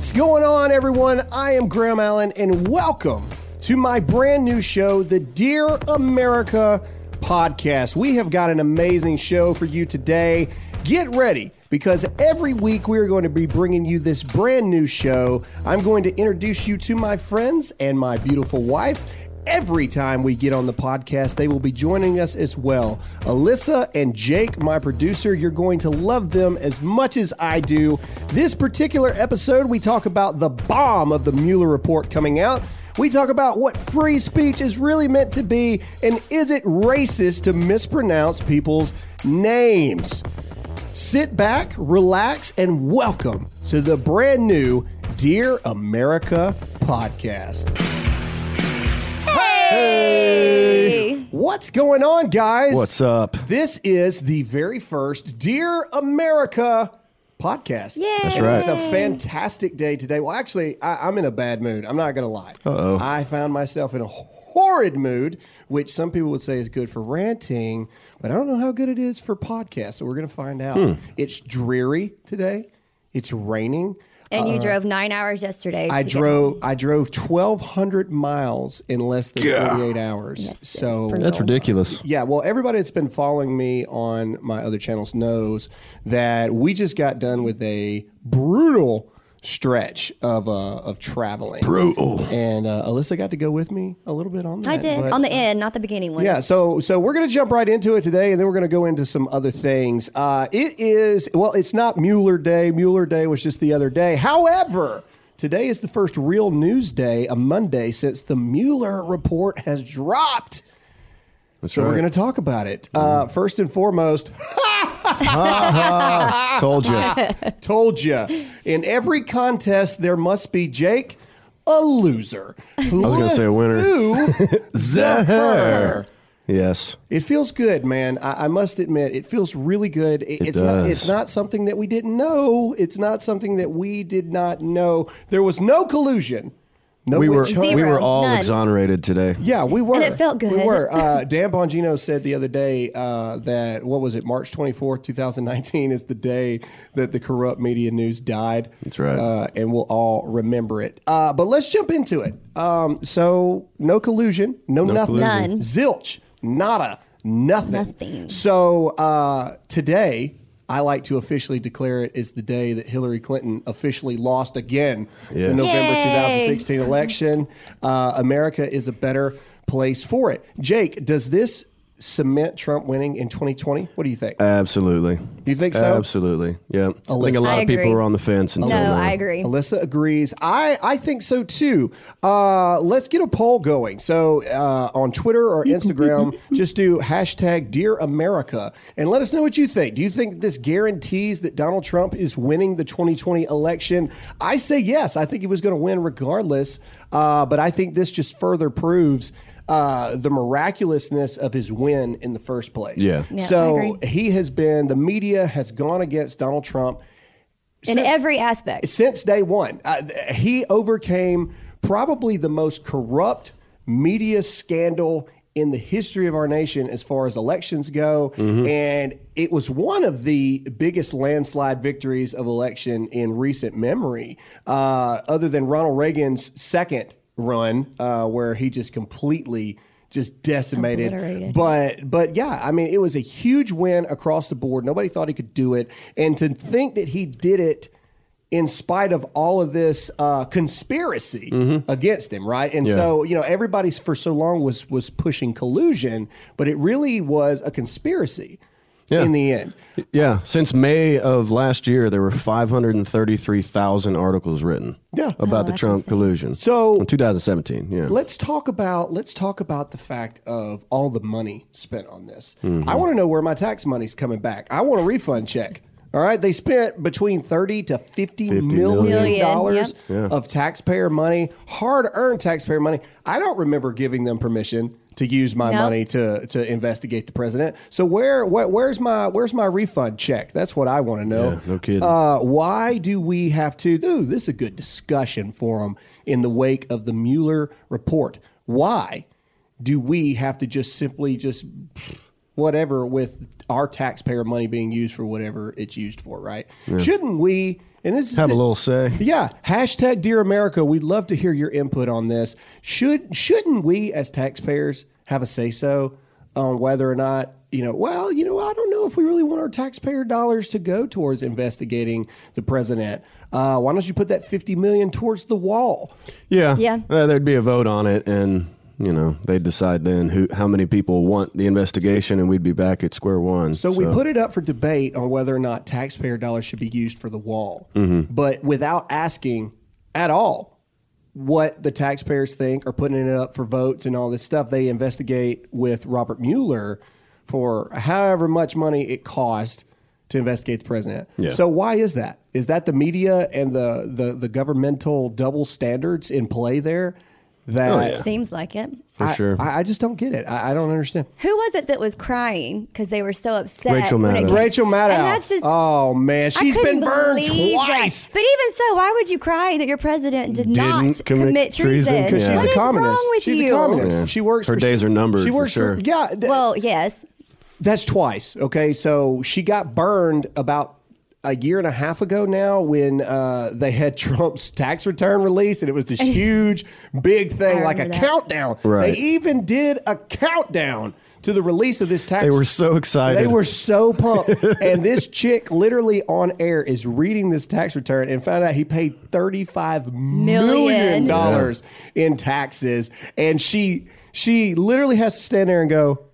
What's going on, everyone? I am Graham Allen, and welcome to my brand new show, the Dear America podcast. We have got an amazing show for you today. Get ready because every week we are going to be bringing you this brand new show. I'm going to introduce you to my friends and my beautiful wife. Every time we get on the podcast, they will be joining us as well. Alyssa and Jake, my producer, you're going to love them as much as I do. This particular episode, we talk about the bomb of the Mueller report coming out. We talk about what free speech is really meant to be, and is it racist to mispronounce people's names? Sit back, relax, and welcome to the brand new Dear America podcast. Hey! What's going on, guys? What's up? This is the very first Dear America podcast. Yay. That's right. It's a fantastic day today. Well, actually, I, I'm in a bad mood. I'm not going to lie. Uh-oh. I found myself in a horrid mood, which some people would say is good for ranting, but I don't know how good it is for podcasts. So we're going to find out. Hmm. It's dreary today. It's raining. And you drove nine hours yesterday. Uh, I drove. I drove 1,200 miles in less than 48 hours. Yes, it's so brutal. That's ridiculous. yeah, well, everybody that's been following me on my other channels knows that we just got done with a brutal stretch of uh, of traveling. Brutal. And uh, Alyssa got to go with me a little bit on that. I did but- on the end, not the beginning one. yeah, so so we're gonna jump right into it today, and then we're gonna go into some other things. Uh, it is well, it's not Mueller Day. Mueller Day was just the other day. However, today is the first real news day, a Monday, since the Mueller report has dropped. That's So right. we're going to talk about it. Uh, first and foremost, Told you. told you in every contest there must be Jake, a loser. I was gonna say a winner. Who? Zahar. yes. It feels good, man. I, I must admit, it feels really good. It, it's not. It's not something that we didn't know. It's not something that we did not know. There was no collusion. No We were witch hunt. we were all None. exonerated today. Yeah, we were. And it felt good. We were. Uh, Dan Bongino said the other day uh, that, what was it, March 24th, 2019 is the day that the corrupt media news died. That's right. Uh, and we'll all remember it. Uh, but let's jump into it. Um, so, no collusion, no, nothing. collusion. None. Zilch, nada, nothing. Nothing. So, uh, today, I like to officially declare it is the day that Hillary Clinton officially lost again Yeah. the November Yay. 2016 election. Uh, America is a better place for it. Jake, does this cement Trump winning in 2020? What do you think? Absolutely. You think so? Absolutely. Yeah. I think a lot of people are on the fence No, now. I agree. Alyssa agrees. I, I think so too. Uh, let's get a poll going. So uh, on Twitter or Instagram, just do hashtag Dear America and let us know what you think. Do you think this guarantees that Donald Trump is winning the 2020 election? I say yes. I think he was going to win regardless. Uh, but I think this just further proves. Uh, the miraculousness of his win in the first place. Yeah. Yeah, so he has been, the media has gone against Donald Trump in every aspect. since day one. Uh, he overcame probably the most corrupt media scandal in the history of our nation as far as elections go. And it was one of the biggest landslide victories of election in recent memory, uh, other than Ronald Reagan's second run, uh, where he just completely just decimated. But but yeah, I mean, it was a huge win across the board. Nobody thought he could do it, and to think that he did it in spite of all of this uh, conspiracy against him, right? And Yeah. so you know, everybody for so long was was pushing collusion, but it really was a conspiracy Yeah. in the end. Yeah. Since May of last year, there were 533,000 articles written Yeah. about the Trump insane. collusion. So- in 2017. Yeah. Let's talk about let's talk about the fact of all the money spent on this. Mm-hmm. I want to know where my tax money's coming back. I want a refund check. All right, they spent between thirty to fifty 50 million million. dollars Yep. of taxpayer money, hard-earned taxpayer money. I don't remember giving them permission to use my Nope. money to to investigate the president. So where, where where's my where's my refund check? That's what I want to know. Yeah, no kidding. Uh, why do we have to? Ooh, this is a good discussion forum in the wake of the Mueller report. Why do we have to just simply just whatever with our taxpayer money being used for whatever it's used for, right? Shouldn't we and this is Have the- a little say. yeah, hashtag Dear America. We'd love to hear your input on this. Should shouldn't we as taxpayers have a say so on whether or not you know? Well, you know, I don't know if we really want our taxpayer dollars to go towards investigating the president. Uh, why don't you put that fifty million towards the wall? Yeah. Yeah. Uh, there'd be a vote on it, and you know they'd decide then who how many people want the investigation, and we'd be back at square one. So, we put it up for debate on whether or not taxpayer dollars should be used for the wall, Mm-hmm. but without asking at all what the taxpayers think or putting it up for votes and all this stuff. They investigate with Robert Mueller for however much money it cost to investigate the president. Yeah. So why is that? Is that the media and the, the, the governmental double standards in play there? Oh, that Oh, yeah. Seems like it. for I, sure. I, I just don't get it. I, I don't understand. Who was it that was crying because they were so upset? Rachel Maddow. came- Rachel Maddow. And that's just. oh man, she's been burned believe that. twice. But even so, why would you cry that your president did not Didn't commit commit treason? treason? Because Yeah. she's What a is communist. wrong with she's you? a communist. Yeah. She works. Her for, days are numbered, She for works sure. yeah, d- Well, yes. that's twice. Okay, so she got burned about a year and a half ago now when uh, they had Trump's tax return release, and it was this huge, big thing, like a that. countdown. Right. They even did a countdown to the release of this tax. they were so excited. They were so pumped. and this chick literally on air is reading this tax return and found out he paid $35 million Million. dollars in taxes. And she she literally has to stand there and go,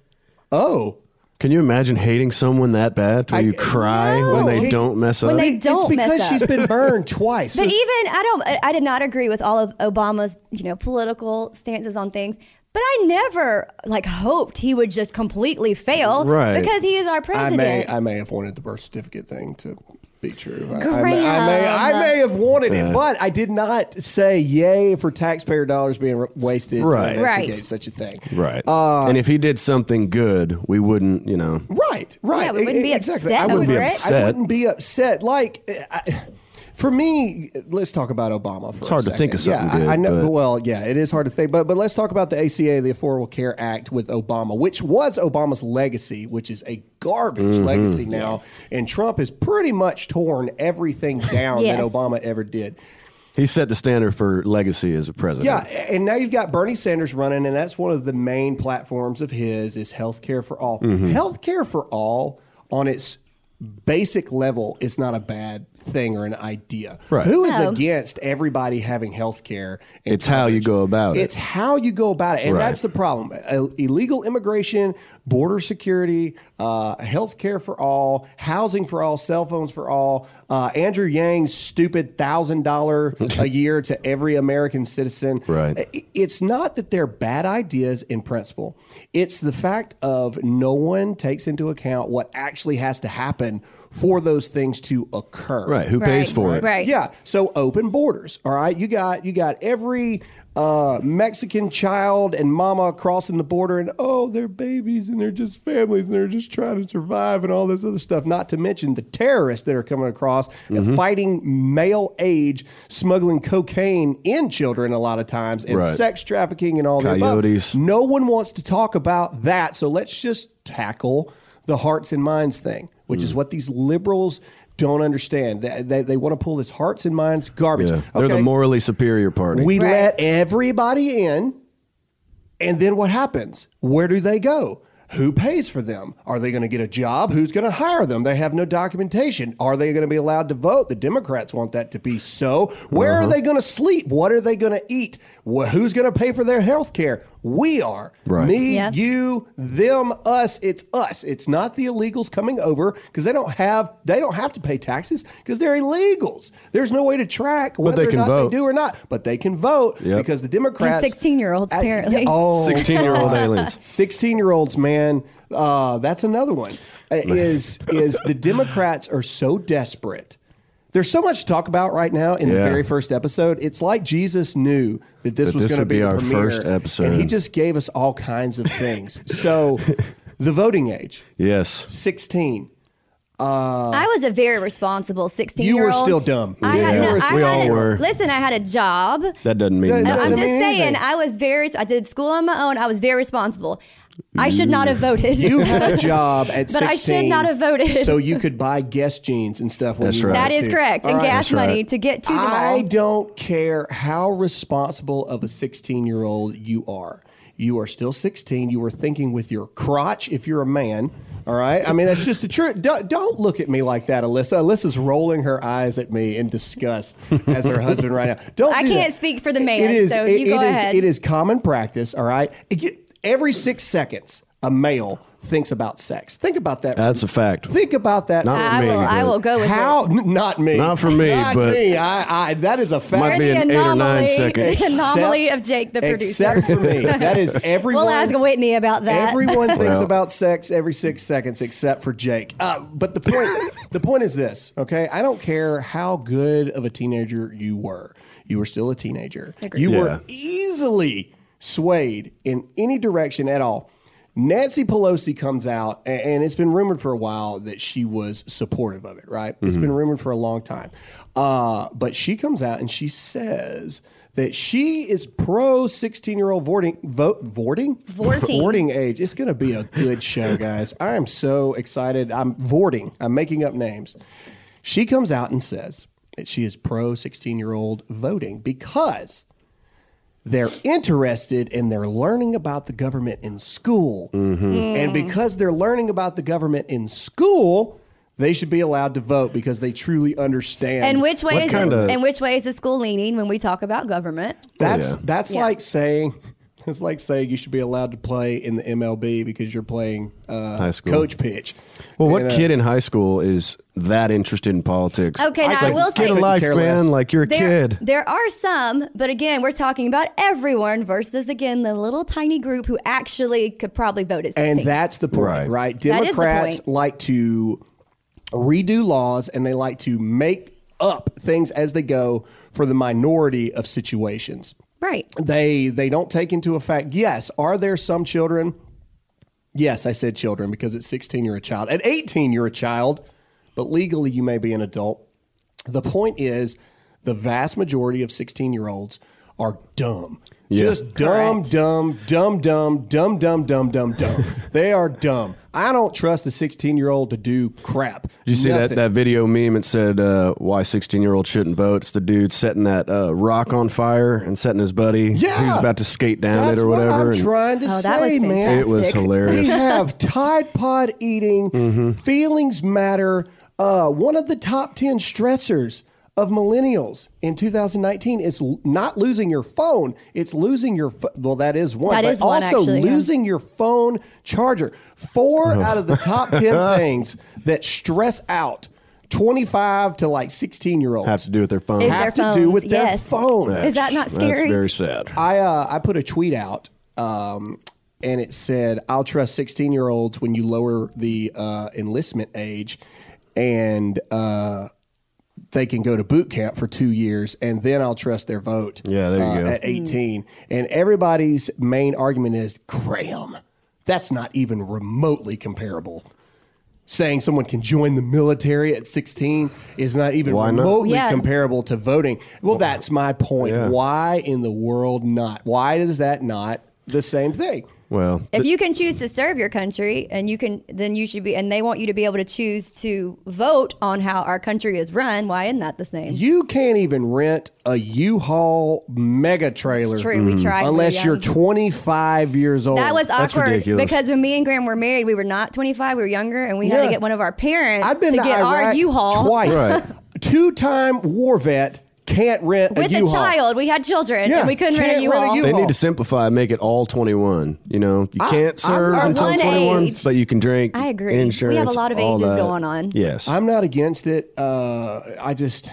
Oh. Can you imagine hating someone that bad till I- you cry when they don't mess up? When they don't it's because mess up. she's been burned twice. But even I don't. I- I did not agree with all of Obama's, you know, political stances on things. But I never like hoped he would just completely fail, Right. Because he is our president. I may I may have wanted the birth certificate thing to be true. I, I, may, I, may, I may have wanted it, but I did not say yay for taxpayer dollars being re- wasted Right. to investigate Right. such a thing. right. Uh, and if he did something good, we wouldn't, you know. Right, right. Yeah, we wouldn't be E- upset I wouldn't over be it. upset. I wouldn't be upset. Like, I, for me, let's talk about Obama. For It's hard a to think of something Yeah, I, I know. but- Well, yeah, it is hard to think. But but let's talk about the ACA, the Affordable Care Act, with Obama, which was Obama's legacy, which is a garbage Mm-hmm. legacy now. And Trump has pretty much torn everything down Yes. that Obama ever did. He set the standard for legacy as a president. Yeah, and now you've got Bernie Sanders running, and that's one of the main platforms of his is healthcare for all. Mm-hmm. Healthcare for all on its basic level is not a bad thing or an idea. Right. Who is No. against everybody having health care? It's how you go about it. It's how you go about it. And Right. that's the problem. Illegal immigration, border security, uh, health care for all, housing for all, cell phones for all, uh, Andrew Yang's stupid $1,000 a year to every American citizen. Right. It's not that they're bad ideas in principle. It's the fact of no one takes into account what actually has to happen for those things to occur. Right. Who pays for it? Right. Yeah. So open borders. All right. You got you got every uh, Mexican child and mama crossing the border, and oh, they're babies and they're just families and they're just trying to survive and all this other stuff. Not to mention the terrorists that are coming across Mm-hmm. and fighting male age, smuggling cocaine in children a lot of times, and Right. sex trafficking and all that. Coyotes. No one wants to talk about that. So let's just tackle the hearts and minds thing, which Mm. is what these liberals don't understand. They, they, they want to pull this hearts and minds garbage. Yeah. They're the morally superior party. We Right. let everybody in, and then what happens? Where do they go? Who pays for them? Are they going to get a job? Who's going to hire them? They have no documentation. Are they going to be allowed to vote? The Democrats want that to be so. Where Uh-huh. are they going to sleep? What are they going to eat? Who's going to pay for their health care? We are. Right. Me, Yeah. you, them, us. It's us. It's not the illegals coming over because they don't have they don't have to pay taxes because they're illegals. There's no way to track whether they or can not vote. they do or not. But they can vote Yep. because the Democrats And 16-year-olds, Uh, apparently. oh, 16 year old aliens. 16 year olds, man. And uh, that's another one. Uh, is is the Democrats are so desperate. There's so much to talk about right now in the Yeah. very first episode. It's like Jesus knew that this That was this going to would be, be the our premiere, first episode. and he just gave us all kinds of things. so, the voting age, Yes. 16. I was a very responsible 16 You year were old. still dumb. I had, Yeah. no, We I had all a- were. Listen, I had a job. That doesn't mean Yeah, nothing. I'm just mean saying, anything. I was very, I did school on my own. I was very responsible. I should not have voted. You had a job at But 16. I should not have voted. So you could buy Guess jeans and stuff when That's you right. that is to. correct. All and right. gas That's right. money to get to the I mall. don't care how responsible of a 16 year old you are. You are still 16. You are thinking with your crotch if you're a man. All right. I mean, that's just the truth. Don't, don't look at me like that, Alyssa. Alyssa's rolling her eyes at me in disgust as her husband right now. Don't. I do can't that. speak for the man, It is. so it- you go it is- ahead. It is common practice. All right. It get- every six seconds, a male thinks about sex. Think about that. That's a fact. Think about that. Not for for I me, will, I will go with how? it. N- Not me. Not for me, Not but- me. I, I, that is a fact. Might be the an eight or nine anomaly, seconds. the anomaly Except- of Jake, the producer. Except for me. That is everyone. We'll ask Whitney about that. Everyone thinks Well. about sex every six seconds except for Jake. Uh, but the point, the point is this, okay? I don't care how good of a teenager you were. You were still a teenager. You Yeah. were easily swayed in any direction at all. Nancy Pelosi comes out, and it's been rumored for a while that she was supportive of it, right? It's been rumored for a long time. Uh, but she comes out and she says that she is pro 16 year old voting, vote, voting? Vorting. Voting age. It's going to be a good show, guys. I am so excited. I'm voting, I'm making up names. She comes out and says that she is pro 16 year old voting because they're interested and they're learning about the government in school. And because they're learning about the government in school, they should be allowed to vote because they truly understand. and which way What is kinda- and which way is the school leaning when we talk about government? that's yeah. that's Yeah. like saying it's like saying you should be allowed to play in the MLB because you're playing uh, High school. coach pitch. Well, what And, uh, kid in high school is that interested in politics? Okay, now It's I like, will get say- a life, Care man. less. Like you're a There, kid. there are some, but again, we're talking about everyone versus again the little tiny group who actually could probably vote at 16. And that's the point, right? Right. That is the Democrats point. like to redo laws and they like to make up things as they go for the minority of situations. right. They they don't take into effect. Yes, are there some children? Yes, I said children because at 16 you're a child. At 18 you're a child, but legally you may be an adult. The point is, the vast majority of 16 year olds are dumb. Yeah. Just dumb, dumb, dumb, dumb, dumb, dumb, dumb, dumb, dumb. they are dumb. I don't trust a 16 year old to do crap. Did you see that, that video meme? It said, uh, Why 16 year old shouldn't vote. It's the dude setting that uh, rock on fire and setting his buddy yeah, who's about to skate down it or whatever. What I'm and trying to oh, say, man. It was hilarious. We have Tide Pod eating, mm-hmm. feelings matter. Uh, one of the top 10 stressors of millennials in 2019 is l- not losing your phone. It's losing your, pho- well, that is one, That but is one, also actually, yeah. losing your phone charger. Four out of the top 10 things that stress out 25 to like 16 year olds have to do with their phone. Is have their to do phones, with their yes. phone. Is that not That's scary? very sad. I uh, I put a tweet out, um, and it said, "I'll trust 16 year olds when you lower the uh, enlistment age, and uh, they can go to boot camp for two years, and then I'll trust their vote." Yeah, there you uh, go. At 18, and everybody's main argument is Graham. That's not even remotely comparable. Saying someone can join the military at 16 is not even not? remotely Yeah. comparable to voting. Well, that's my point. Yeah. Why in the world not? Why is that not the same thing? Well, If you can choose to serve your country and you can then you should be and they want you to be able to choose to vote on how our country is run, why isn't that the same? You can't even rent a U-Haul mega trailer It's true, we mm-hmm. tried. we were unless you're 25 years old. That was That's awkward ridiculous. because when me and Graham were married, we were not 25, we were younger, and we had to get one of our parents I've been to to, get our Iraq U-Haul. twice. Right. Two-time war vet can't rent With a a U-Haul. child, we had children, Yeah, and we couldn't rent a can't rent a U-Haul. U-Haul. they need to simplify, make it all 21. You know, you I- can't serve I'm- until 21, age. but you can drink. I agree. Insurance, We have a lot of all ages that. going on. Yes, I'm not against it. Uh, I just,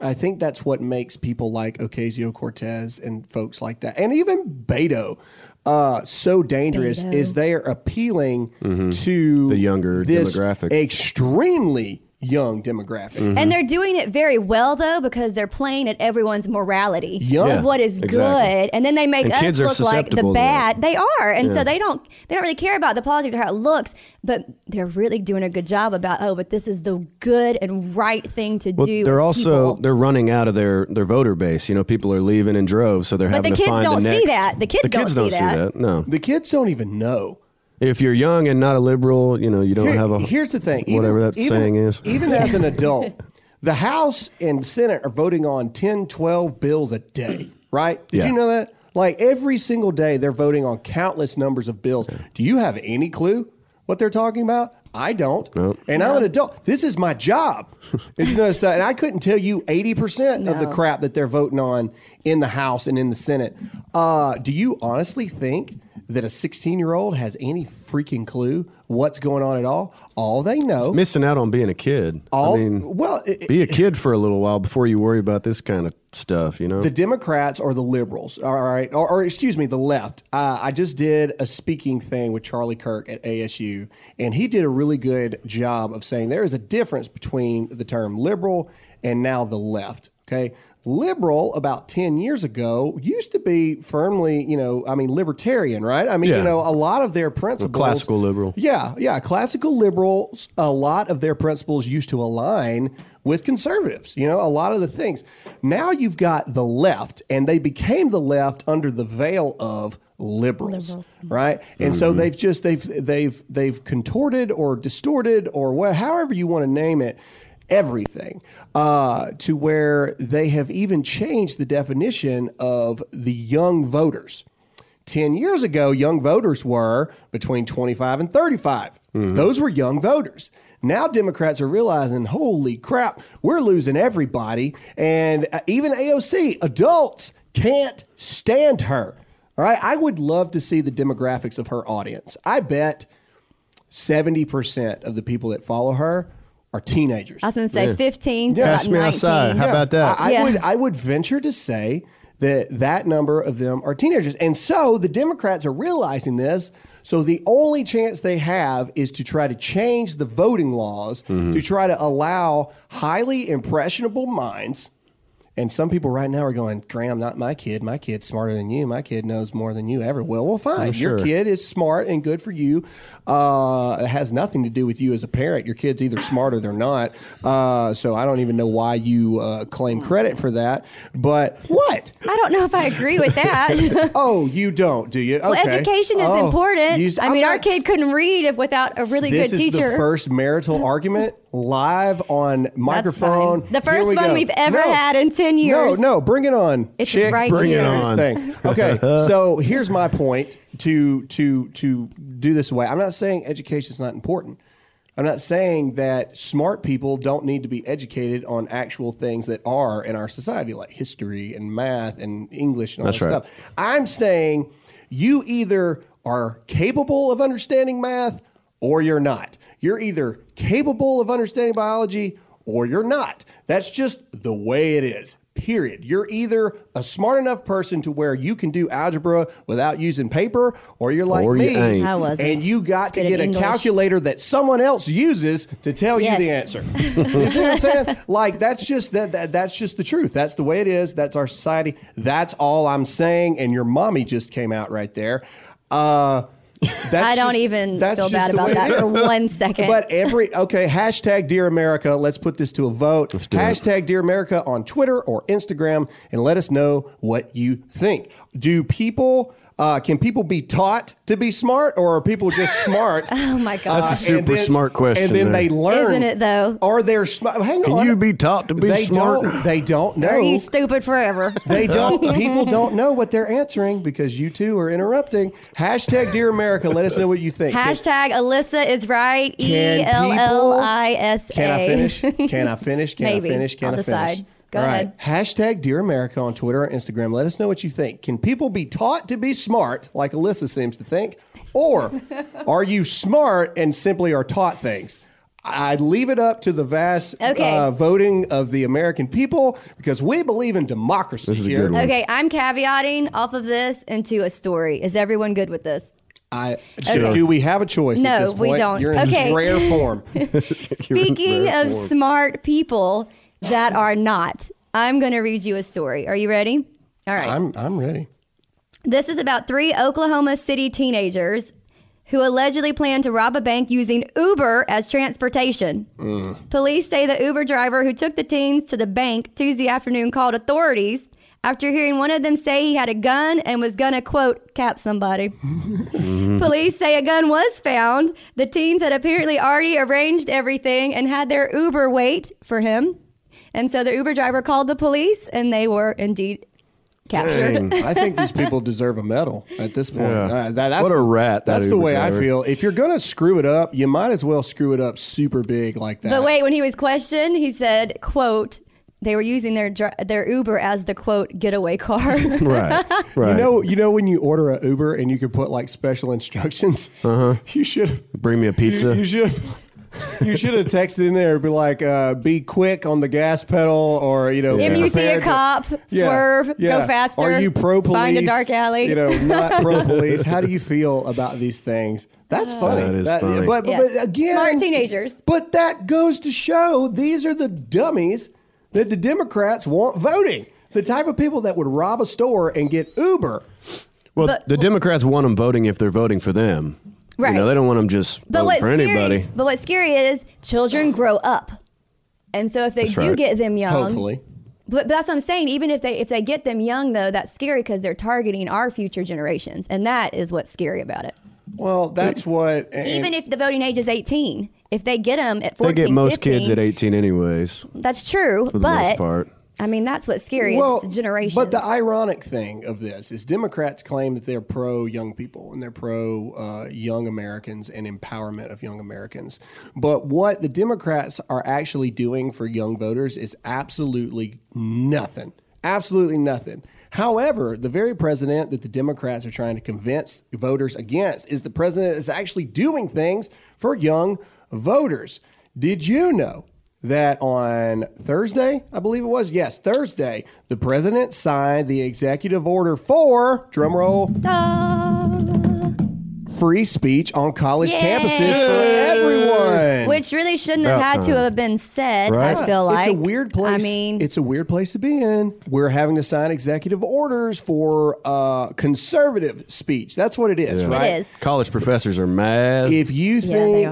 I think that's what makes people like Ocasio Cortez and folks like that, and even Beto, uh, so dangerous. Beto. Is they are appealing to Mm-hmm. The younger this demographic. extremely young demographic. Mm-hmm. And they're doing it very well though because they're playing at everyone's morality Yeah. of what is exactly. good, and then they make And us look like the bad. They are, and Yeah. so they don't they don't really care about the politics or how it looks, but they're really doing a good job about oh, but this is the good and right thing to Well, do. they're also people. they're running out of their their voter base. You know, people are leaving in droves, so they're But having the to kids find don't the see next. that. The kids the don't kids see don't that. No, The kids don't even know. If you're young and not a liberal, you know, you don't Here- have a here's the thing. Even- whatever that even- saying is. Even as an adult, the House and Senate are voting on 10, 12 bills a day, right? Did Yeah. you know that? Like every single day, they're voting on countless numbers of bills. Do you have any clue what they're talking about? I don't. Nope. And I'm an adult. This is my job. Is to know stuff. And I couldn't tell you 80% of the No. crap that they're voting on in the House and in the Senate. Uh, do you honestly think that a 16 year old has any freaking clue what's going on at all? All they know. Missing out on being a kid. all, I mean, well, it- be a kid for a little while before you worry about this kind of stuff. You know. the Democrats or the liberals, all right, or, or excuse me, the left. Uh, I just did a speaking thing with Charlie Kirk at ASU, and he did a really good job of saying there is a difference between the term liberal and now the left. Okay. Liberal about 10 years ago used to be firmly, you know, I mean, libertarian, right? I mean, you know, a lot of their principles. classical liberal. Yeah, yeah. Classical liberals, a lot of their principles used to align with conservatives, you know, a lot of the things. Now you've got the left, and they became the left under the veil of liberals, Liberals. right? And so mm-hmm. they've just they've they've they've contorted or distorted or wha- however you want to name it everything uh, to where they have even changed the definition of the young voters. 10 years ago, young voters were between 25 and 35. Those were young voters. Now, Democrats are realizing, holy crap, we're losing everybody. And uh, even AOC, adults can't stand her. All right. I would love to see the demographics of her audience. I bet 70% of the people that follow her are teenagers. I was going to say Yeah. 15 to Yeah. about Ask me 19. outside. How about that? I, I Yeah. would I would venture to say that that number of them are teenagers, and so the Democrats are realizing this. So the only chance they have is to try to change the voting laws Mm-hmm. to try to allow highly impressionable minds. And some people right now are going, Graham, not my kid. My kid's smarter than you. My kid knows more than you ever will. Well, fine. Your kid is smart and good for you. Uh, it has nothing to do with you as a parent. Your kid's either smart or they're not. Uh, so I don't even know why you uh, claim credit for that. But what? I don't know if I agree with that. Oh, you don't, do you? well, education is Oh, important. you- I I'm mean, our kid couldn't read if without a really good teacher. This good is teacher. the first marital argument live on microphone. The first we one go. we've ever No. had in 10 years. No, no, bring it on. It's chick. right Bring it on. Thing. Okay, so here's my point to to to do this way. I'm not saying education is not important. I'm not saying that smart people don't need to be educated on actual things that are in our society, like history and math and English and all That's that right. stuff. I'm saying you either are capable of understanding math or you're not. You're either capable of understanding biology or you're not. That's just the way it is. Period. You're either a smart enough person to where you can do algebra without using paper, or you're like Or you me, ain't. I wasn't. and you got to get a English. calculator that someone else uses to tell Yes. you the answer. you see what I'm saying? Like that's just that, that that's just the truth. That's the way it is. That's our society. That's all I'm saying. And your mommy just came out right there. Uh, that's I don't just- even that's feel bad about that for one second. But every okay, hashtag Dear America. Let's put this to a vote. do it. hashtag Dear America on Twitter or Instagram, and let us know what you think. Do people? Uh, can people be taught to be smart, or are people just smart? oh my God. That's a super then- smart question And then there. they learn, Isn't it, though? Are they smart? Hang Can on. you be taught to be they smart? Don't, they don't know. Are you stupid forever? They don't. People don't know what they're answering because you two are interrupting. Hashtag Dear America. Let us know what you think. Can- Hashtag Alyssa is right. E Can L L I S A. Can I finish? Can I finish? Can Maybe. I finish? Can I'll I decide. Finish? Go All ahead. Hashtag Dear America on Twitter or Instagram. Let us know what you think. Can people be taught to be smart, like Alyssa seems to think, or are you smart and simply are taught things? I'd leave it up to the vast Okay. uh, voting of the American people because we believe in democracy This is a here. good one. Okay, I'm caveating off of this into a story. Is everyone good with this? I, do, do we have a choice? No, at this we don't. You're in Okay. rare form. Speaking of smart people that are not, I'm going to read you a story. Are you ready? All right. I'm I'm ready. This is about three Oklahoma City teenagers who allegedly planned to rob a bank using Uber as transportation. Mm. Police say the Uber driver who took the teens to the bank Tuesday afternoon called authorities after hearing one of them say he had a gun and was gonna quote cap somebody. Police say a gun was found. The teens had apparently already arranged everything and had their Uber wait for him. And so the Uber driver called the police and they were indeed captured. Dang. I think these people deserve a medal at this point. Yeah. Uh, that- that's What a rat that That's the Uber way I feel. If you're gonna screw it up, you might as well screw it up super big like that. But wait, when he was questioned, he said, quote, they were using their their Uber as the quote getaway car. right, right. You know, you know when you order a Uber and you can put like special instructions. Uh-huh. You should Bring me a pizza. You, you should. You should have texted in there, be like, uh, "Be quick on the gas pedal," or you know, If you see a prepared to- cop, swerve, go faster, Are you pro police? find a dark alley. You know, not pro police. How do you feel about these things? That's funny. That is funny. But, Yes. but again, Smart teenagers. But that goes to show these are the dummies that the Democrats want voting. The type of people that would rob a store and get Uber. well, but- the Democrats want them voting if they're voting for them. Right. You know, they don't want them just But voting for scary, anybody. But what's scary is children grow up, and so if they That's do right. get them young, Hopefully. But, but that's what I'm saying. Even if they if they get them young, though, that's scary because they're targeting our future generations, and that is what's scary about it. Well, that's what. and- Even if the voting age is 18, if they get them at 14, they get most 15, kids at 18 anyways, That's true, for the but most part. I mean that's what's scary. well, is it's generations. But the ironic thing of this is Democrats claim that they're pro young people and they're pro uh, young Americans and empowerment of young Americans. But what the Democrats are actually doing for young voters is absolutely nothing. Absolutely nothing. However, the very president that the Democrats are trying to convince voters against is the president that's actually doing things for young voters. Did you know that on Thursday, I believe it was, yes, Thursday, the president signed the executive order for, drumroll. Free speech on college Yay. campuses for everyone. Which really shouldn't have About had to have been said. Right. I feel like it's a weird place. I mean, it's a weird place to be in. We're having to sign executive orders for uh, conservative speech. That's what it is, Yeah. right? it is. College professors are mad. If you Yeah,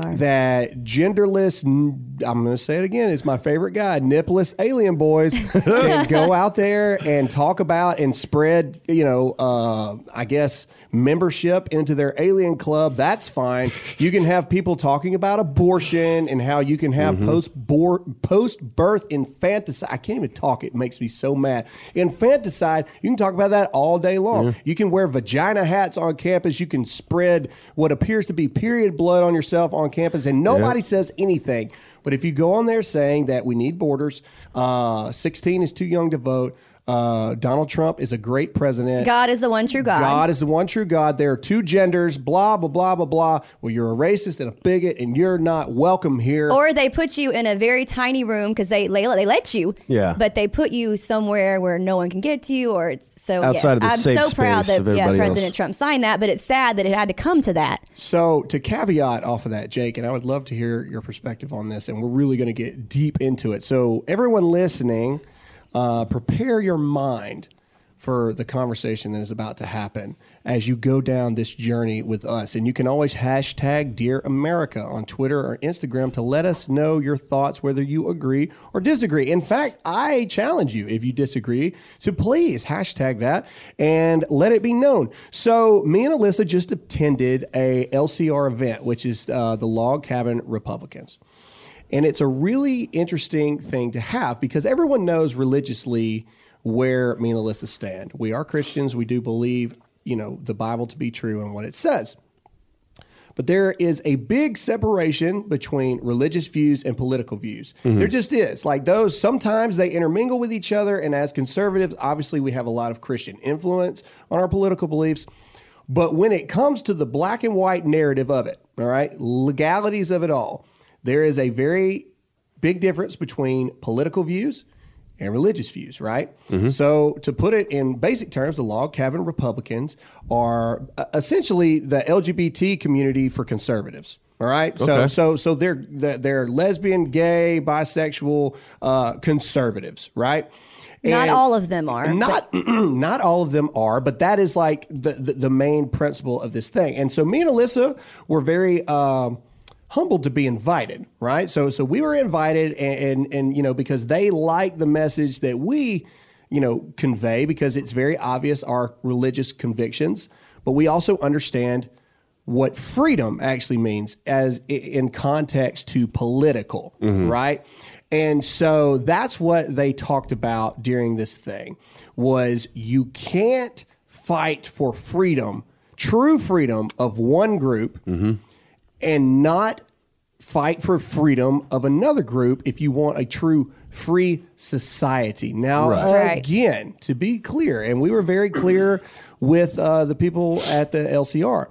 think that genderless, I'm going to say it again, it's my favorite guy, nipless alien boys can go out there and talk about and spread, you know, uh, I guess membership into their alien club. That's fine. You can have people talking about abortion and how you can have post post birth infanticide. I can't even talk. It makes me so mad. Infanticide. You can talk about that all day long. You can wear vagina hats on campus. You can spread what appears to be period blood on yourself on campus, and nobody says anything. But if you go on there saying that we need borders, uh, 16 is too young to vote. Uh, Donald Trump is a great president. God is the one true God. God is the one true God. There are two genders, blah, blah, blah, blah, blah. Well, you're a racist and a bigot, and you're not welcome here. Or they put you in a very tiny room because they, they they let you. Yeah. But they put you somewhere where no one can get to you, or it's so. Outside yes, of the I'm safe so proud that yeah, President else. Trump signed that, but it's sad that it had to come to that. So, to caveat off of that, Jake, and I would love to hear your perspective on this, and we're really going to get deep into it. So, everyone listening, uh, prepare your mind for the conversation that is about to happen as you go down this journey with us. And you can always hashtag Dear America on Twitter or Instagram to let us know your thoughts, whether you agree or disagree. In fact, I challenge you, if you disagree, to please hashtag that and let it be known. So, me and Alyssa just attended a LCR event, which is uh, the Log Cabin Republicans. And it's a really interesting thing to have because everyone knows religiously where me and Alyssa stand. We are Christians. We do believe, you know, the Bible to be true and what it says. But there is a big separation between religious views and political views. Mm-hmm. There just is. Like those, sometimes they intermingle with each other. And as conservatives, obviously, we have a lot of Christian influence on our political beliefs. But when it comes to the black and white narrative of it, all right, legalities of it all, there is a very big difference between political views and religious views, right? So, to put it in basic terms, the log cabin Republicans are uh, essentially the LGBT community for conservatives. All right, so Okay. so so they're they're lesbian, gay, bisexual uh, conservatives, right? Not all of them are. not not all of them are, but that is like the, the, the main principle of this thing. And so me and Alyssa were very um, humbled to be invited, right? So so we were invited, and, and and you know because they like the message that we you know, convey because it's very obvious our religious convictions, but we also understand what freedom actually means as in context to political, mm-hmm. right? And so that's what they talked about during this thing was you can't fight for freedom, true freedom of one group mm-hmm. And not fight for freedom of another group if you want a true free society. Now, Right. Again, to be clear, and we were very clear with uh, the people at the LCR.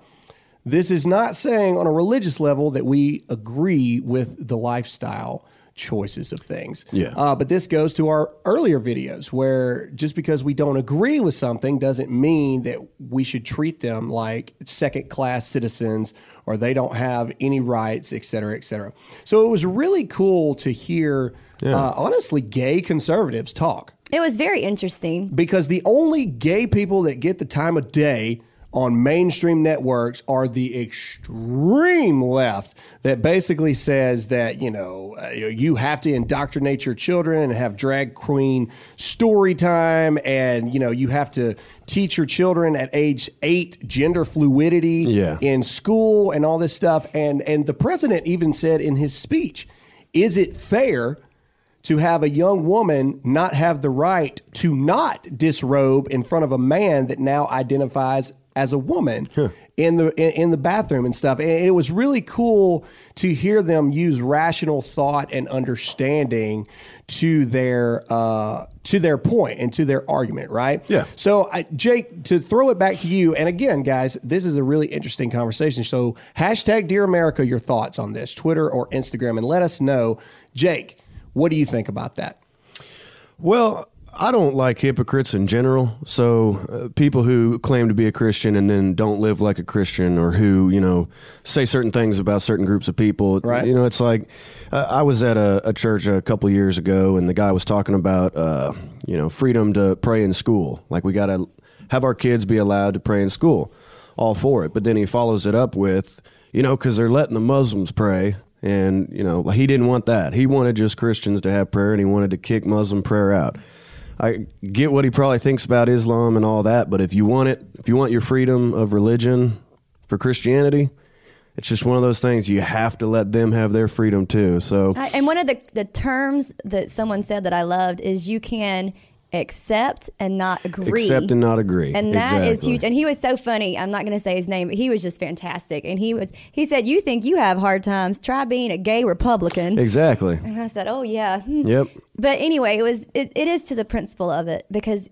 This is not saying on a religious level that we agree with the lifestyle choices of things. Yeah. Uh, but this goes to our earlier videos where just because we don't agree with something doesn't mean that we should treat them like second class citizens or they don't have any rights, et cetera, et cetera. So it was really cool to hear, uh, honestly, gay conservatives talk It was very interesting. because the only gay people that get the time of day on mainstream networks are the extreme left that basically says that you know uh, you have to indoctrinate your children and have drag queen story time and you know you have to teach your children at age 8 gender fluidity Yeah. in school and all this stuff and and the president even said in his speech is it fair to have a young woman not have the right to not disrobe in front of a man that now identifies as a woman in the in, in the bathroom and stuff. And it was really cool to hear them use rational thought and understanding to their uh, to their point and to their argument, right? Yeah. So, I, Jake, to throw it back to you, and again, guys, this is a really interesting conversation. So, hashtag Dear America, your thoughts on this, Twitter or Instagram, and let us know. Jake, what do you think about that? Well, I don't like hypocrites in general. So uh, people who claim to be a Christian and then don't live like a Christian, or who you know say certain things about certain groups of people. Right. You know, it's like uh, I was at a, a church a couple years ago, and the guy was talking about uh, you know freedom to pray in school. Like we got to have our kids be allowed to pray in school. All for it, but then he follows it up with you know because they're letting the Muslims pray. And you know he didn't want that. He wanted just Christians to have prayer, and he wanted to kick Muslim prayer out. I get what he probably thinks about Islam and all that, but if you want it, if you want your freedom of religion for Christianity, it's just one of those things you have to let them have their freedom too. So and one of the, the terms that someone said that I loved is you can accept and not agree. accept and not agree. And that is Exactly. huge. And he was so funny. I'm not going to say his name, but he was just fantastic. And he was, he said, You think you have hard times? Try being a gay Republican. Exactly. And I said, Oh, yeah. Hmm. Yep. But anyway, it was, it, it is to the principle of it because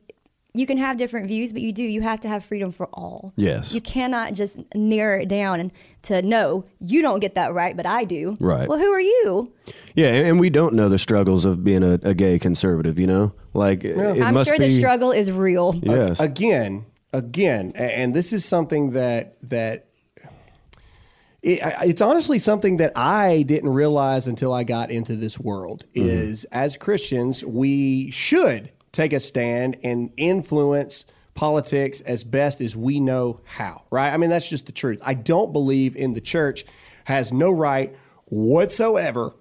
you can have different views, but you do, you have to have freedom for all. Yes. You cannot just narrow it down and to no, you don't get that right, but I do. Right. Well, who are you? Yeah, and and we don't know the struggles of being a, a gay conservative. You know, like it I'm must sure be. the struggle is real. Yes. again, again, and this is something that that it, it's honestly something that I didn't realize until I got into this world. Mm-hmm. Is as Christians, we should take a stand and influence politics as best as we know how. Right? I mean, that's just the truth. I don't believe in the church has no right whatsoever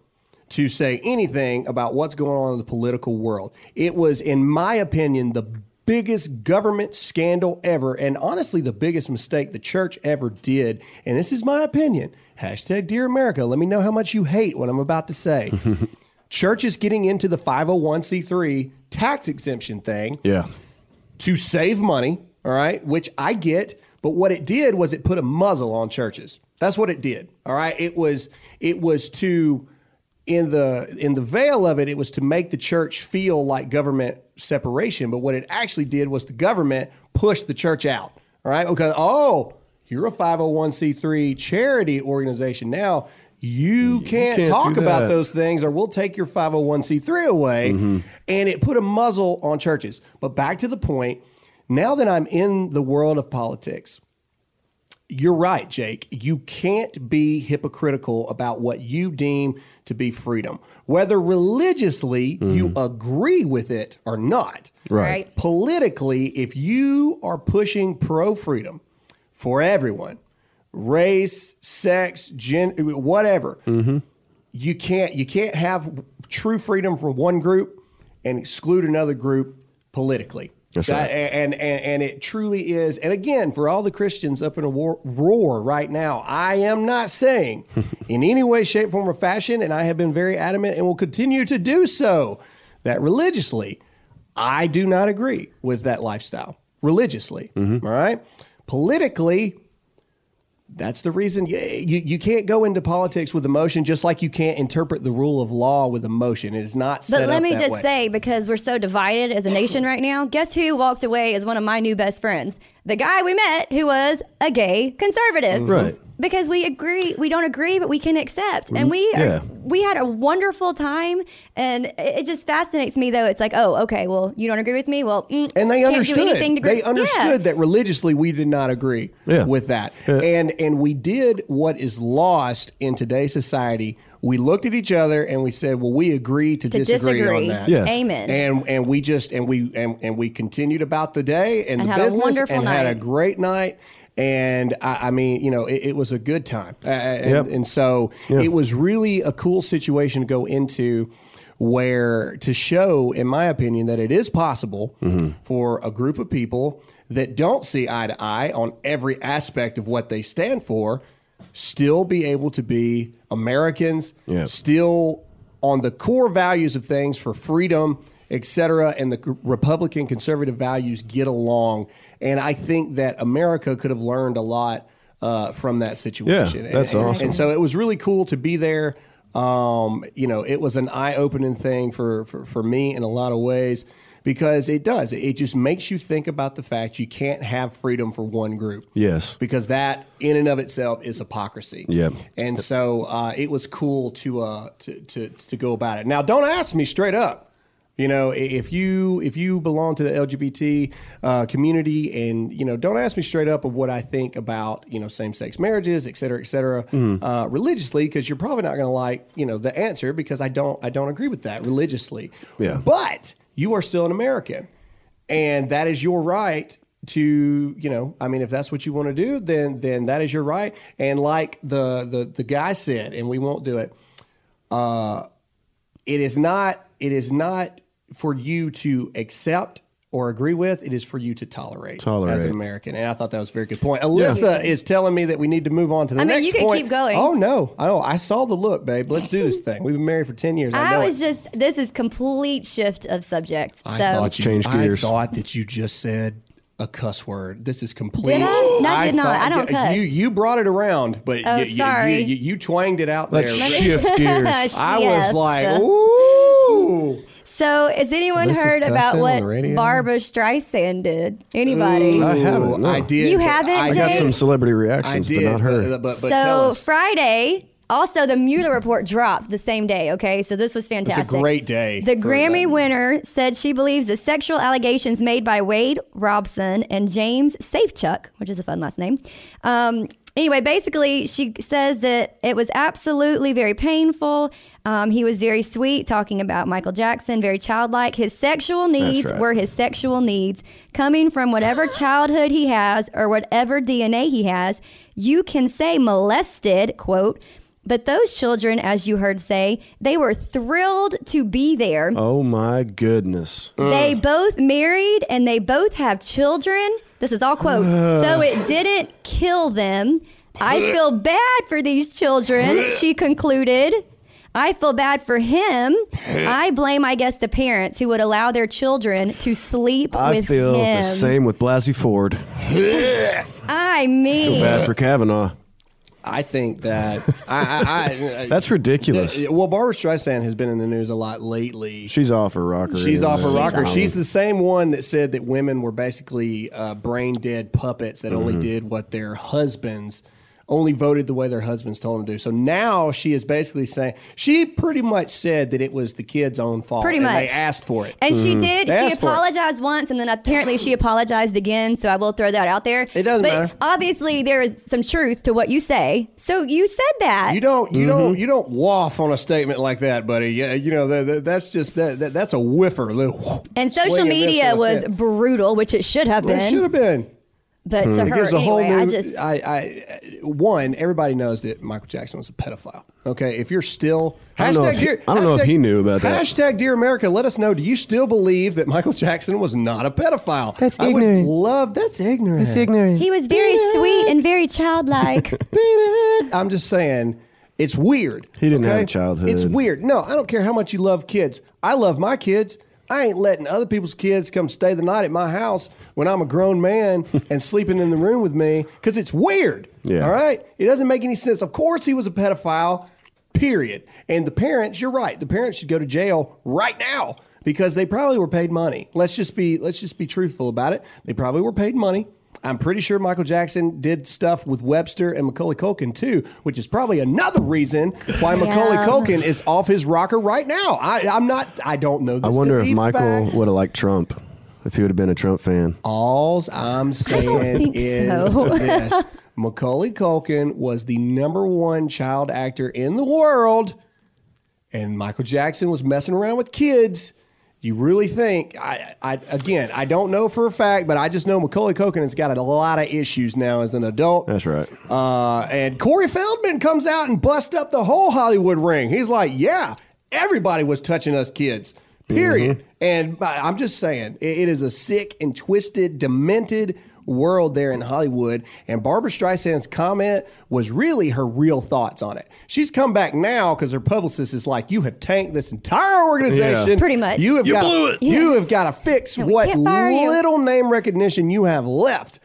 to say anything about what's going on in the political world. It was, in my opinion, the biggest government scandal ever, and honestly, the biggest mistake the church ever did. And this is my opinion. Hashtag Dear America. Let me know how much you hate what I'm about to say. church is getting into the 501c3 tax exemption thing yeah. to save money, all right, which I get, but what it did was it put a muzzle on churches. That's what it did. All right? It was it was to in the in the veil of it it was to make the church feel like government separation, but what it actually did was the government pushed the church out. All right? Because oh, you're a 501c3 charity organization now. You can't, can't talk about that. those things or we'll take your 501c3 away. Mm-hmm. And it put a muzzle on churches. But back to the point, now that I'm in the world of politics, you're right, Jake. You can't be hypocritical about what you deem to be freedom, whether religiously mm-hmm. you agree with it or not. Right. Politically, if you are pushing pro freedom for everyone, race, sex, gen, whatever, you can't you can't have true freedom for one group and exclude another group politically. That's That- right. and, and and it truly is. And again, for all the Christians up in a war, roar right now, I am not saying in any way, shape, form, or fashion, and I have been very adamant and will continue to do so, that religiously, I do not agree with that lifestyle. Religiously, Mm-hmm. all right. Politically, that's the reason you, you, you can't go into politics with emotion, just like you can't interpret the rule of law with emotion. It is not set But let up me that just way. say, because we're so divided as a nation right now, guess who walked away as one of my new best friends? The guy we met who was a gay conservative. Right. Because we agree, we don't agree, but we can accept, and we are, we had a wonderful time, and it it just fascinates me though. It's like, oh, okay, well, you don't agree with me, well, mm, and they can't understood. Do anything to agree. they understood Yeah. that religiously we did not agree Yeah. with that, Yeah. and and we did what is lost in today's society. We looked at each other and we said, "Well, we agree to, to disagree, disagree. on that." Yes. Amen. and and we just and we and, and we continued about the day and, And the had a business wonderful and had a great night. And I, I mean, you know, it, it was a good time, uh, and, Yep. and so Yeah. it was really a cool situation to go into, where to show, in my opinion, that it is possible Mm-hmm. for a group of people that don't see eye to eye on every aspect of what they stand for, still be able to be Americans, Yeah. still on the core values of things for freedom, et cetera, and the Republican conservative values get along. And I think that America could have learned a lot uh, from that situation. Yeah, that's and, and- awesome. And so it was really cool to be there. Um, you know, it was an eye opening thing for, for, for me in a lot of ways because it does. It just makes you think about the fact you can't have freedom for one group. Yes. Because that in and of itself is hypocrisy. Yep. And so uh, it was cool to, uh, to to to go about it. Now, don't ask me straight up. You know, if you if you belong to the LGBT uh, community, and you know, don't ask me straight up of what I think about you know same sex marriages, et cetera, et cetera, Mm-hmm. uh, religiously, because you're probably not going to like you know the answer because I don't I don't agree with that religiously. Yeah. But you are still an American, and that is your right to you know i mean if that's what you want to do then then that is your right and like the the the guy said and we won't do it uh it is not it is not for you to accept or agree with it is for you to tolerate, tolerate. as an american and i thought that was a very good point alyssa is telling me that we need to move on to the I mean, next you can point keep going. oh no i know i saw the look babe let's do this thing we've been married for 10 years i, I know was it. just this is complete shift of subject. I so thought Let's you, change gears. I thought that you just said a cuss word. This is complete. Did I? No, I did not. I don't yeah, cuss. You you brought it around, but Oh, you, you- sorry. You, you, you twanged it out Let's there. shift gears. I Yes. was like, ooh. So, has anyone Alyssa's heard about cussing on what the radio? Barbara Streisand did? Anybody? I haven't, no. I did. You but haven't, I, I got Jay? some celebrity I reactions, did, but not her. But, but, but tell so us. Friday, also the Mueller report dropped the same day. Okay, so this was It's fantastic. a great day. The for Grammy that. winner said she believes the sexual allegations made by Wade Robson and James Safechuck, which is a fun last name. Um, anyway, basically, she says that it was absolutely very painful. Um, he was very sweet, talking about Michael Jackson, very childlike. His sexual needs right. were his sexual needs, coming from whatever childhood he has or whatever DNA he has. You can say molested, quote, but those children, as you heard say, they were thrilled to be there. Oh my goodness. They both married and they both have children. This is all quote. so it didn't kill them. I feel bad for these children, she concluded. I feel bad for him. I blame, I guess, the parents who would allow their children to sleep I with feel him. the same with Blasey Ford. I mean, feel Bad for Kavanaugh. I think that I, I, I That's ridiculous. well, Barbara Streisand has been in the news a lot lately. She's off her rocker. She's off her rocker. off. She's the same one that said that women were basically uh, brain dead puppets that Mm-hmm. only did what their husbands only voted the way their husbands told them to do. So now she is basically saying she pretty much said that it was the kids' own fault. Pretty and much. They asked for it. And she did. They She asked for it. apologized once, and then apparently she apologized again. So I will throw that out there. It doesn't but matter. Obviously, there is some truth to what you say. So you said that. You don't, you Mm-hmm. don't, you don't waff on a statement like that, buddy. Yeah, you know that, that- that's just that, that that's a whiffer. Little and social media was brutal, which it should have been. It should have been. But to hmm. It her, gives a whole anyway, new. I just I, I, one, everybody knows that Michael Jackson was a pedophile. Okay, if you're still I don't know if he- I don't know if he knew about that. Hashtag Dear America, let us know. Do you still believe that Michael Jackson was not a pedophile? That's I ignorant. Would love that's ignorant. It's ignorant. He was very sweet and very childlike. Beat it. I'm just saying, it's weird. He didn't have a childhood. It's weird. No, I don't care how much you love kids. I love my kids. I ain't letting other people's kids come stay the night at my house when I'm a grown man and sleeping in the room with me because it's weird. Yeah. All right? It doesn't make any sense. Of course, he was a pedophile, period. And the parents, you're right. The parents should go to jail right now because they probably were paid money. Let's just be let's just be truthful about it. They probably were paid money. I'm pretty sure Michael Jackson did stuff with Webster and Macaulay Culkin too, which is probably another reason why Macaulay Yeah. Culkin is off his rocker right now. I, I'm not. I don't know. This I wonder to if Michael would have liked Trump if he would have been a Trump fan. All's I'm saying think is so. this. Macaulay Culkin was the number one child actor in the world, and Michael Jackson was messing around with kids. You really think? I, I again, I don't know for a fact, but I just know Macaulay Culkin has got a lot of issues now as an adult. That's right. Uh, and Corey Feldman comes out and busts up the whole Hollywood ring. He's like, "Yeah, everybody was touching us kids." Period. And I- I'm just saying, it- it is a sick and twisted, demented world there in Hollywood. And Barbara Streisand's comment was really her real thoughts on it. She's come back now because her publicist is like, "You have tanked this entire organization. Pretty much. You have You got blew it. You have got to fix And we what can't you." little name recognition you have left."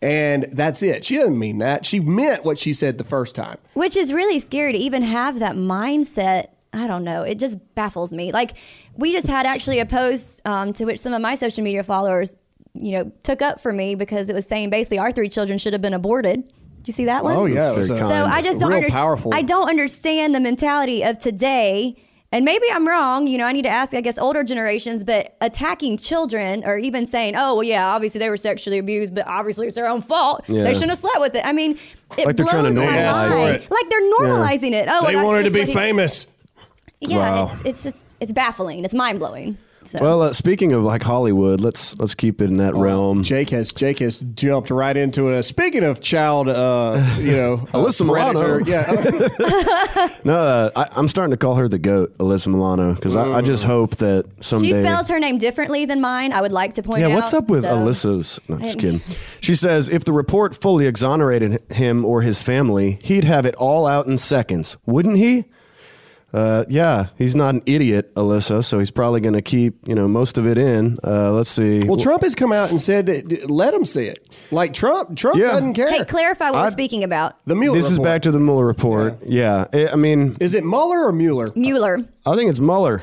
And that's it. She doesn't mean that. She meant what she said the first time. Which is really scary to even have that mindset. I don't know. It just baffles me. Like we just had actually a post um, to which some of my social media followers, you know, took up for me because it was saying basically our three children should have been aborted. Did you see that one? Oh yeah, That's very a- kind. So I just don't understand. I don't understand the mentality of today. And maybe I'm wrong. You know, I need to ask, I guess, older generations. But attacking children, or even saying, "Oh, well, yeah, obviously they were sexually abused, but obviously it's their own fault. Yeah. They shouldn't have slept with it." I mean, it Like they're blows trying to my mind. it. Like they're normalizing it. Oh, They well, wanted to be famous. Yeah, Wow. it's, it's just it's baffling. It's mind blowing. So. Well, uh, speaking of like Hollywood, let's let's keep it in that realm. Jake has Jake has jumped right into it. Speaking of child, uh, you know, uh, Alyssa Milano. yeah, No, uh, I, I'm starting to call her the goat, Alyssa Milano, because I, I just hope that someday. she spells her name differently than mine. I would like to point Yeah, out. Yeah, what's up with so- Alyssa's? No, just kidding. She says if the report fully exonerated him or his family, he'd have it all out in seconds, wouldn't he? Uh, yeah, he's not an idiot, Alyssa, so he's probably going to keep you know most of it in. Uh, let's see. Well, Trump has come out and said that let him see it. Like Trump, Trump Yeah. doesn't care. Hey, clarify what we're I'd- speaking about. the Mueller. this is report. back to the Mueller report. Yeah, I- I mean, Is it Mueller or Mueller? Mueller. I think it's Mueller.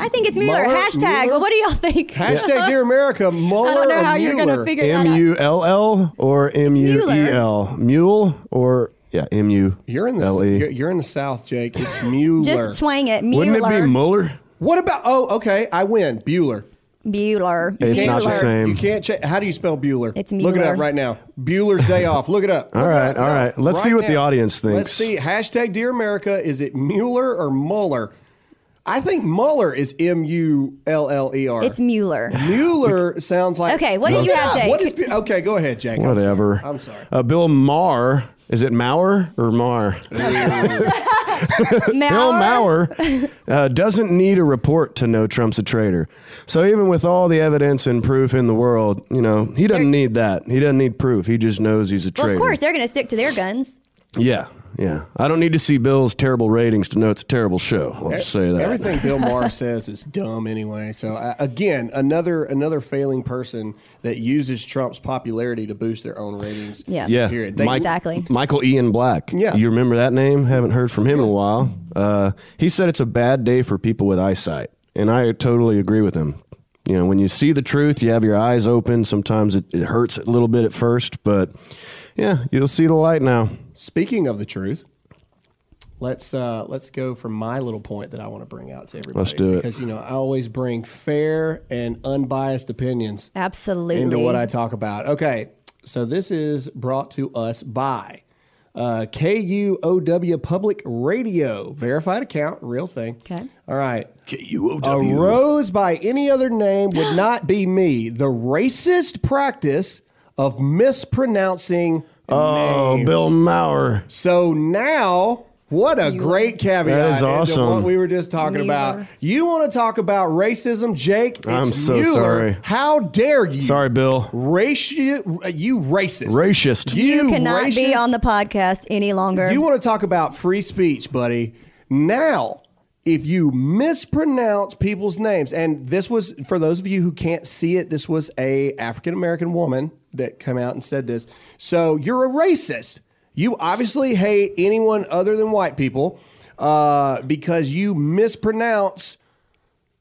I think it's Mueller. Mueller? Hashtag. Mueller? Well, what do y'all think? Hashtag Dear America. Mueller I don't know or how you're Mueller? gonna figure that M out. U L L or M U E L? Mule or yeah, M U You're in the L you're, E. you're in the South, Jake. It's Mueller. Just twang it. Mueller. Wouldn't it be Mueller? what about? Oh, okay. I win. Bueller. Bueller. It's not the Bueller. same. You can't check. How do you spell Bueller? It's Mueller. Look it up right now. Bueller's Day Off. Look it up. All Look right, up. all No, right. Let's see what the audience thinks. Let's see. Hashtag Dear America. Is it Mueller or Mueller? I think Mueller is M U L L E R. It's Mueller. Mueller sounds like. Okay, what do you have, up. Jake? What is? Bu- Okay, go ahead, Jake. Whatever. I'm sorry. Uh, Bill Maher. Is it Maurer or Mar? Bill Maurer uh, doesn't need a report to know Trump's a traitor. So even with all the evidence and proof in the world, you know, he doesn't need that. He doesn't need proof. He just knows he's a Well, traitor. of course, they're going to stick to their guns. Yeah, yeah. I don't need to see Bill's terrible ratings to know it's a terrible show. I'll just say that. Everything Bill Maher says is dumb anyway. So uh, again, another another failing person that uses Trump's popularity to boost their own ratings. Yeah. Yeah, Period. They- Mike- Exactly. Michael Ian Black. Yeah. you remember that name? Haven't heard from him in a while. Uh, he said it's a bad day for people with eyesight, and I totally agree with him. You know, when you see the truth, you have your eyes open. Sometimes it, it hurts a little bit at first, but yeah, you'll see the light now. Speaking of the truth, let's uh, let's go from my little point that I want to bring out to everybody. Let's do it. because you know I always bring fair and unbiased opinions Absolutely. into what I talk about. Okay, so this is brought to us by uh, KUOW Public Radio, verified account, real thing. Okay. All right. K-U-O-W. A rose by any other name would not be me. The racist practice of mispronouncing Oh, names. Bill Maurer. So now, what a great caveat That is into awesome. what we were just talking We about. were. You want to talk about racism, Jake? It's I'm so Mueller. sorry. How dare you? Sorry, Bill. Raci- you racist. Racist. You, cannot be racist. on the podcast any longer. You want to talk about free speech, buddy? Now, if you mispronounce people's names, and this was for those of you who can't see it, this was a African American woman that come out and said this. So you're a racist. You obviously hate anyone other than white people uh, because you mispronounce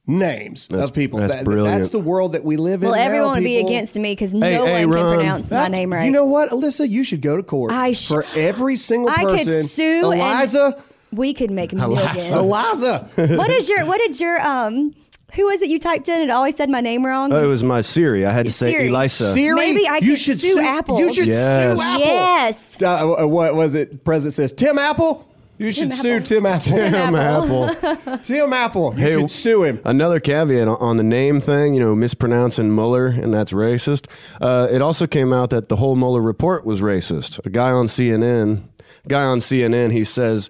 names That's- of people. that's That- brilliant. That's the world that we live in. well, now, everyone would be against me because Hey, no hey, one Ron. can pronounce my name right. You know what, Alyssa? You should go to court I sh- for every single I person. could sue and- Eliza. we could make millions. Eliza. what is your? What did your um? Who was it you typed in? It always said my name wrong. Oh, it was my Siri. I had to say Siri. Elisa. Siri, Maybe I you could should sue Apple. You should Yes. sue Apple. yes. Uh, uh, what was it? President says Tim Apple. You should Tim sue Tim Apple. Tim Apple. Apple. Tim Apple. You Hey, should sue him. Another caveat on- on the name thing, you know, mispronouncing Mueller, and that's racist. Uh, it also came out that the whole Mueller report was racist. A guy on CNN, guy on CNN, he says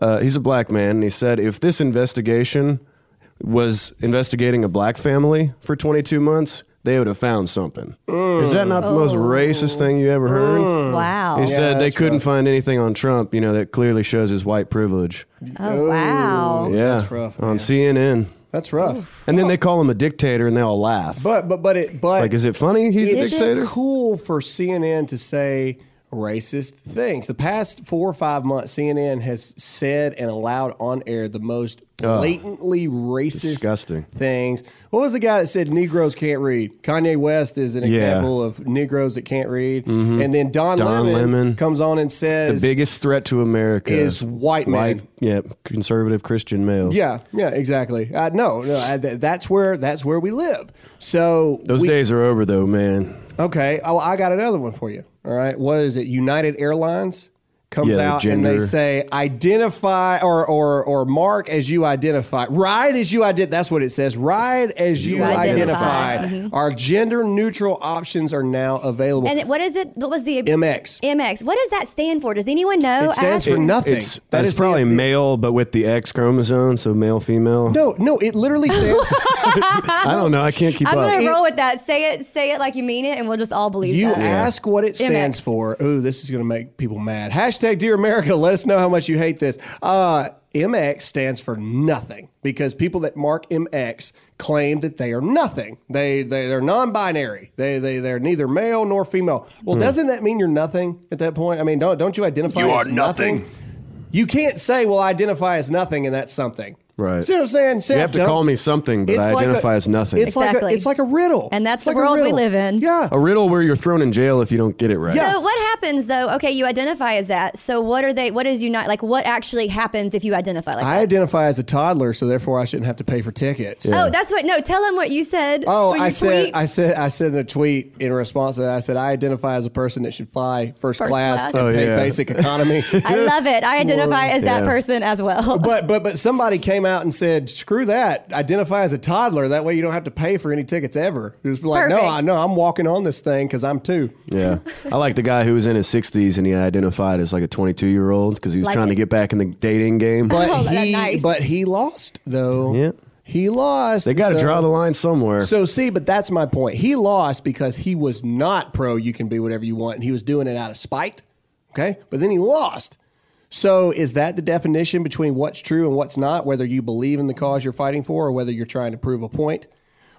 uh, he's a black man, and he said if this investigation was investigating a black family for 22 months, they would have found something. Is that not the most racist thing you ever heard? Mm. Wow. He said they couldn't rough. find anything on Trump, you know, that clearly shows his white privilege. Oh wow. Oh, yeah, That's rough, on. CNN. That's rough. And then they call him a dictator, and they all laugh. But but but it but like, is it funny? He's a Is it? dictator. cool for CNN to say racist things. The past four or five months, CNN has said and allowed on air the most blatantly racist disgusting. things. What was the guy that said Negroes can't read? Kanye West is an Yeah. Mm-hmm. example of Negroes that can't read. And then Don, Don Lemon, Lemon. comes on and says The biggest threat to America is white man. yeah, conservative Christian males. "Yeah, yeah, exactly." Uh, no, no, I, th- that's where that's where we live. So those we- days are over, though, man. Okay. Oh, I got another one for you. All right. What is it? United Airlines comes Yeah, the out and they say identify or or or mark as you identify. Ride as you identify. That's what it says. Ride as you, You identify. identify. Mm-hmm. Our gender neutral options are now available. And what is it? What was the MX. MX? What does that stand for? Does anyone know? It stands for Ask- nothing. It's, That it's is probably the- male, but with the X chromosome, so male, female. No, no, it literally stands. I don't know. I can't keep. I'm up. gonna It- roll with that. Say it. Say it like you mean it, and we'll just all believe You that. ask what it stands MX. for. Ooh, this is going to make people mad. Hashtag Dear America. Let us know how much you hate this. Uh, MX stands for nothing because people that mark MX claim that they are nothing. They they they're non-binary. They they they're neither male nor female. Well, doesn't that mean you're nothing at that point? I mean, don't don't you identify? You as are nothing. You can't say, "Well, I identify as nothing," and that's something. Right. See what I'm saying? See You how have to dumb- call me something, but It's I like identify a- as nothing. It's like a, Exactly. it's like a riddle, And that's It's the like world we live in. Yeah. a riddle where you're thrown in jail if you don't get it right. Yeah. So what happens though? Okay, you identify as that. So what are they? What is you not like? What actually happens if you identify like I that? identify as a toddler, so therefore I shouldn't have to pay for tickets. Oh, that's what. No, tell them what you said. Oh, I said, tweet. I said, I said in a tweet in response to that, I said, I identify as a person that should fly first, First class, class. and Oh, pay yeah. basic economy. I love it. I identify as that Yeah. person as well. but but but somebody came out and said, screw that. Identify as a toddler. That way you don't have to pay for any tickets ever. It was like, no, I know I'm walking on this thing because I'm two. Yeah. I like the guy who was in his 60s and he identified as like a 22 year old because he was Like trying to get back in the dating game. But Oh, he nice. but he lost though. Yeah. He lost. they got to So- draw the line somewhere. So see, but that's my point. He lost because he was not pro. You can be whatever you want, and he was doing it out of spite. Okay, but then he lost. So is that the definition between what's true and what's not? Whether you believe in the cause you're fighting for, or whether you're trying to prove a point?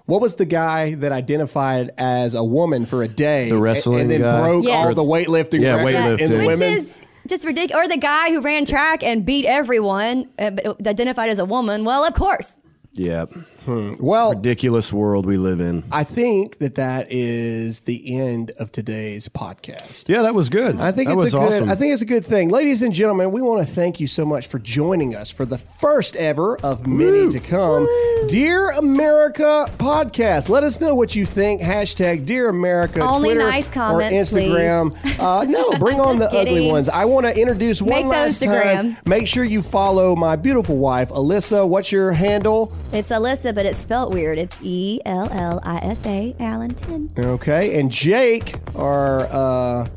What was the guy that identified as a woman for a day, The wrestling and then guy? broke Yes. all the weightlifting Yeah, records in weightlifting. the Which women's? is just ridiculous. Or the guy who ran track and beat everyone, uh, identified as a woman. Well, of course. yeah. Well, Ridiculous world we live in. I think that that is the end of today's podcast. Yeah, that was good. I think that it's was a good. awesome. I think it's a good thing, ladies and gentlemen. We want to thank you so much for joining us for the first ever of many to come, Dear America podcast. Let us know what you think. Hashtag Dear America. Only Twitter nice comments, or Instagram. Uh, no, bring on the Just ugly ones. I want to introduce one Make last those time. Make sure you follow my beautiful wife, Alyssa. What's your handle? It's Alyssa, but it's spelled weird. It's E L L I S A Allenton. Okay, and Jake, our uh,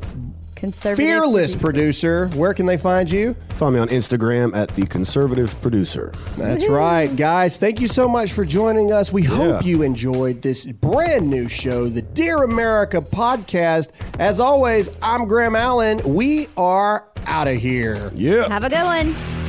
Conservative fearless producer. Where can they find you? Find me on Instagram at the conservative producer. That's right, guys. Thank you so much for joining us. We hope you enjoyed this brand new show, the Dear America podcast. As always, I'm Graham Allen. We are out of here. Yeah. Have a good one.